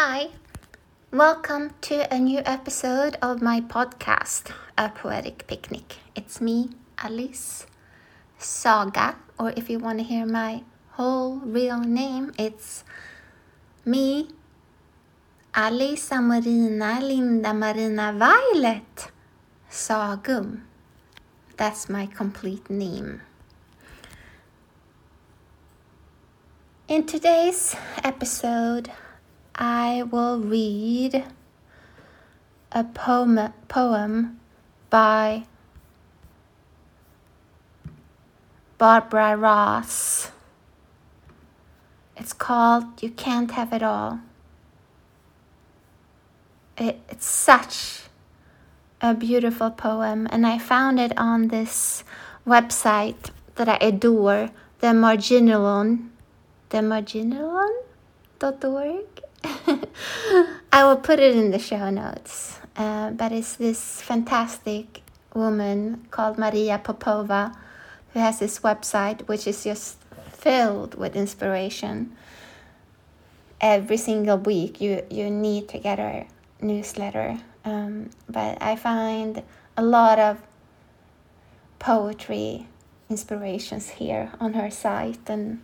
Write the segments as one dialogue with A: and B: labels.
A: Hi, welcome to a new episode of my podcast, A Poetic Picnic. It's me, Alice Saga, or if you want to hear my whole real name, it's me, Alisa Marina Linda Marina Violet Sagum. That's my complete name. In today's episode, I will read a poem, poem by Barbara Ross. It's called You Can't Have It All. It, it's such a beautiful poem, and I found it on this website that I adore, the Marginalian, the Marginalian.org. I will put it in the show notes. Uh, but it's this fantastic woman called Maria Popova who has this website which is just filled with inspiration. Every single week, you, you need to get her newsletter. Um, but I find a lot of poetry inspirations here on her site and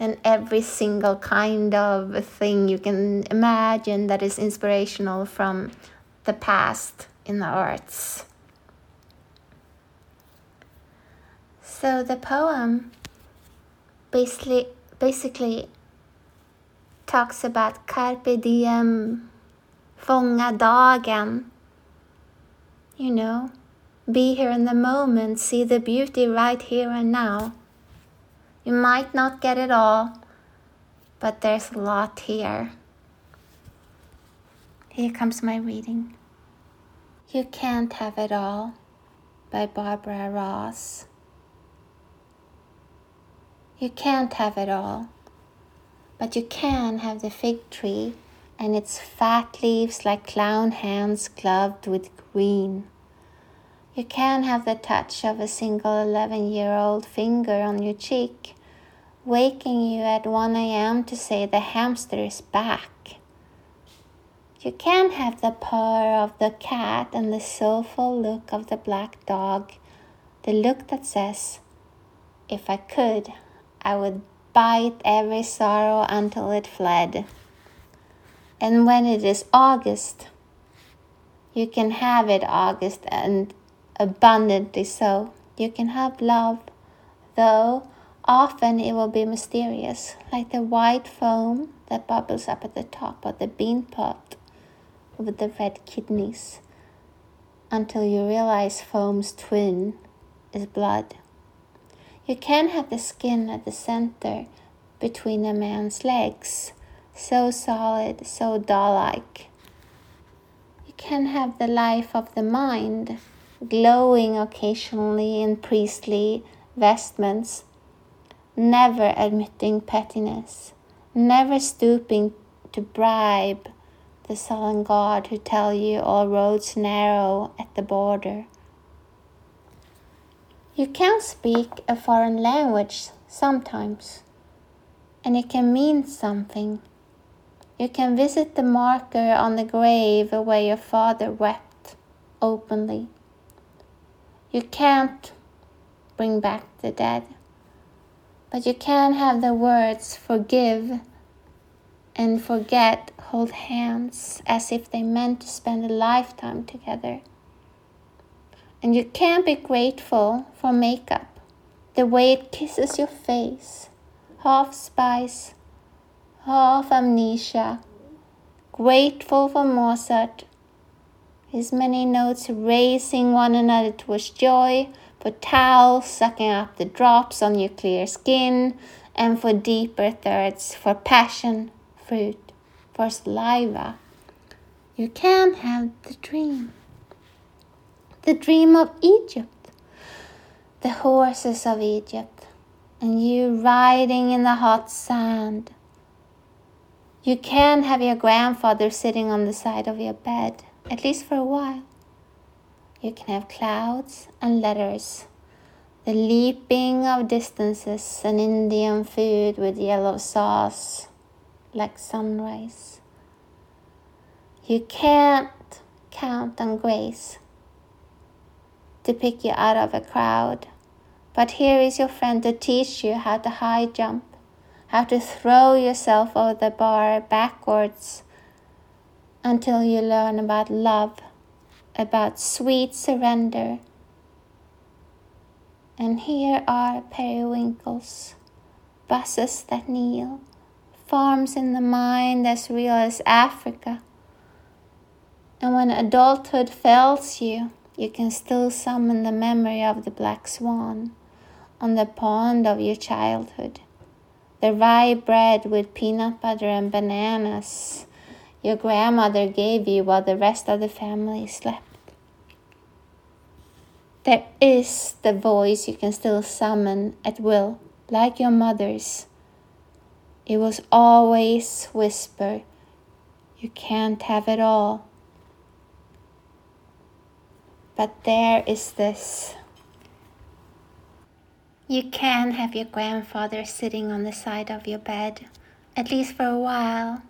A: and every single kind of thing you can imagine that is inspirational from the past in the arts. So the poem basically basically talks about carpe diem, fånga dagen. You know, be here in the moment, see the beauty right here and now. You might not get it all, but there's a lot here. Here comes my reading. You Can't Have It All by Barbara Ross. You can't have it all, but you can have the fig tree and its fat leaves like clown hands gloved with green. You can have the touch of a single 11 year old finger on your cheek, waking you at 1 a.m. to say the hamster is back. You can have the purr of the cat and the soulful look of the black dog, the look that says, If I could, I would bite every sorrow until it fled. And when it is August, you can have it August and abundantly so. You can have love, though often it will be mysterious, like the white foam that bubbles up at the top of the bean pot with the red kidneys, until you realize foam's twin is blood. You can have the skin at the center between a man's legs, so solid, so doll like. You can have the life of the mind glowing occasionally in priestly vestments, never admitting pettiness, never stooping to bribe the sullen God who tell you all roads narrow at the border. You can speak a foreign language sometimes, and it can mean something. You can visit the marker on the grave where your father wept openly. You can't bring back the dead, but you can't have the words forgive and forget hold hands as if they meant to spend a lifetime together. And you can't be grateful for makeup, the way it kisses your face, half spice, half amnesia. Grateful for Mozart his many notes raising one another towards joy, for towels sucking up the drops on your clear skin, and for deeper thirds, for passion, fruit, for saliva. You can have the dream. The dream of Egypt, the horses of Egypt, and you riding in the hot sand. You can have your grandfather sitting on the side of your bed at least for a while. You can have clouds and letters, the leaping of distances, and Indian food with yellow sauce like sunrise. You can't count on grace to pick you out of a crowd. But here is your friend to teach you how to high jump, how to throw yourself over the bar backwards until you learn about love, about sweet surrender. And here are periwinkles, buses that kneel, farms in the mind as real as Africa. And when adulthood fails you, you can still summon the memory of the black swan on the pond of your childhood. The rye bread with peanut butter and bananas your grandmother gave you while the rest of the family slept. There is the voice you can still summon at will, like your mother's. It was always whisper, you can't have it all. But there is this. You can have your grandfather sitting on the side of your bed, at least for a while.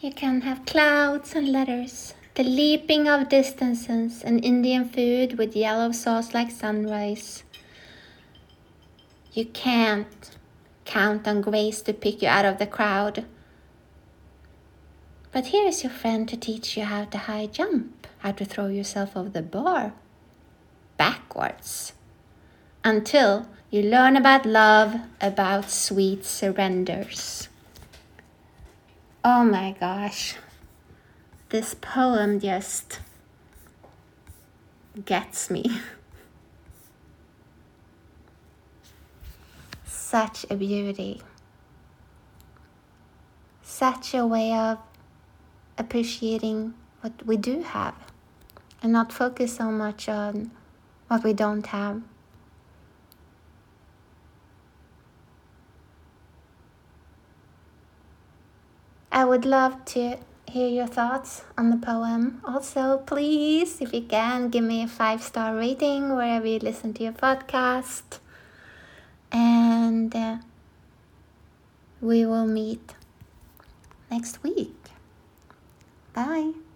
A: You can have clouds and letters, the leaping of distances, and Indian food with yellow sauce like sunrise. You can't count on grace to pick you out of the crowd. But here is your friend to teach you how to high jump, how to throw yourself over the bar backwards until you learn about love, about sweet surrenders. Oh my gosh. This poem just gets me. Such a beauty. Such a way of appreciating what we do have and not focus so much on what we don't have. I would love to hear your thoughts on the poem. Also, please, if you can, give me a five star rating wherever you listen to your podcast. And uh, we will meet next week. Bye.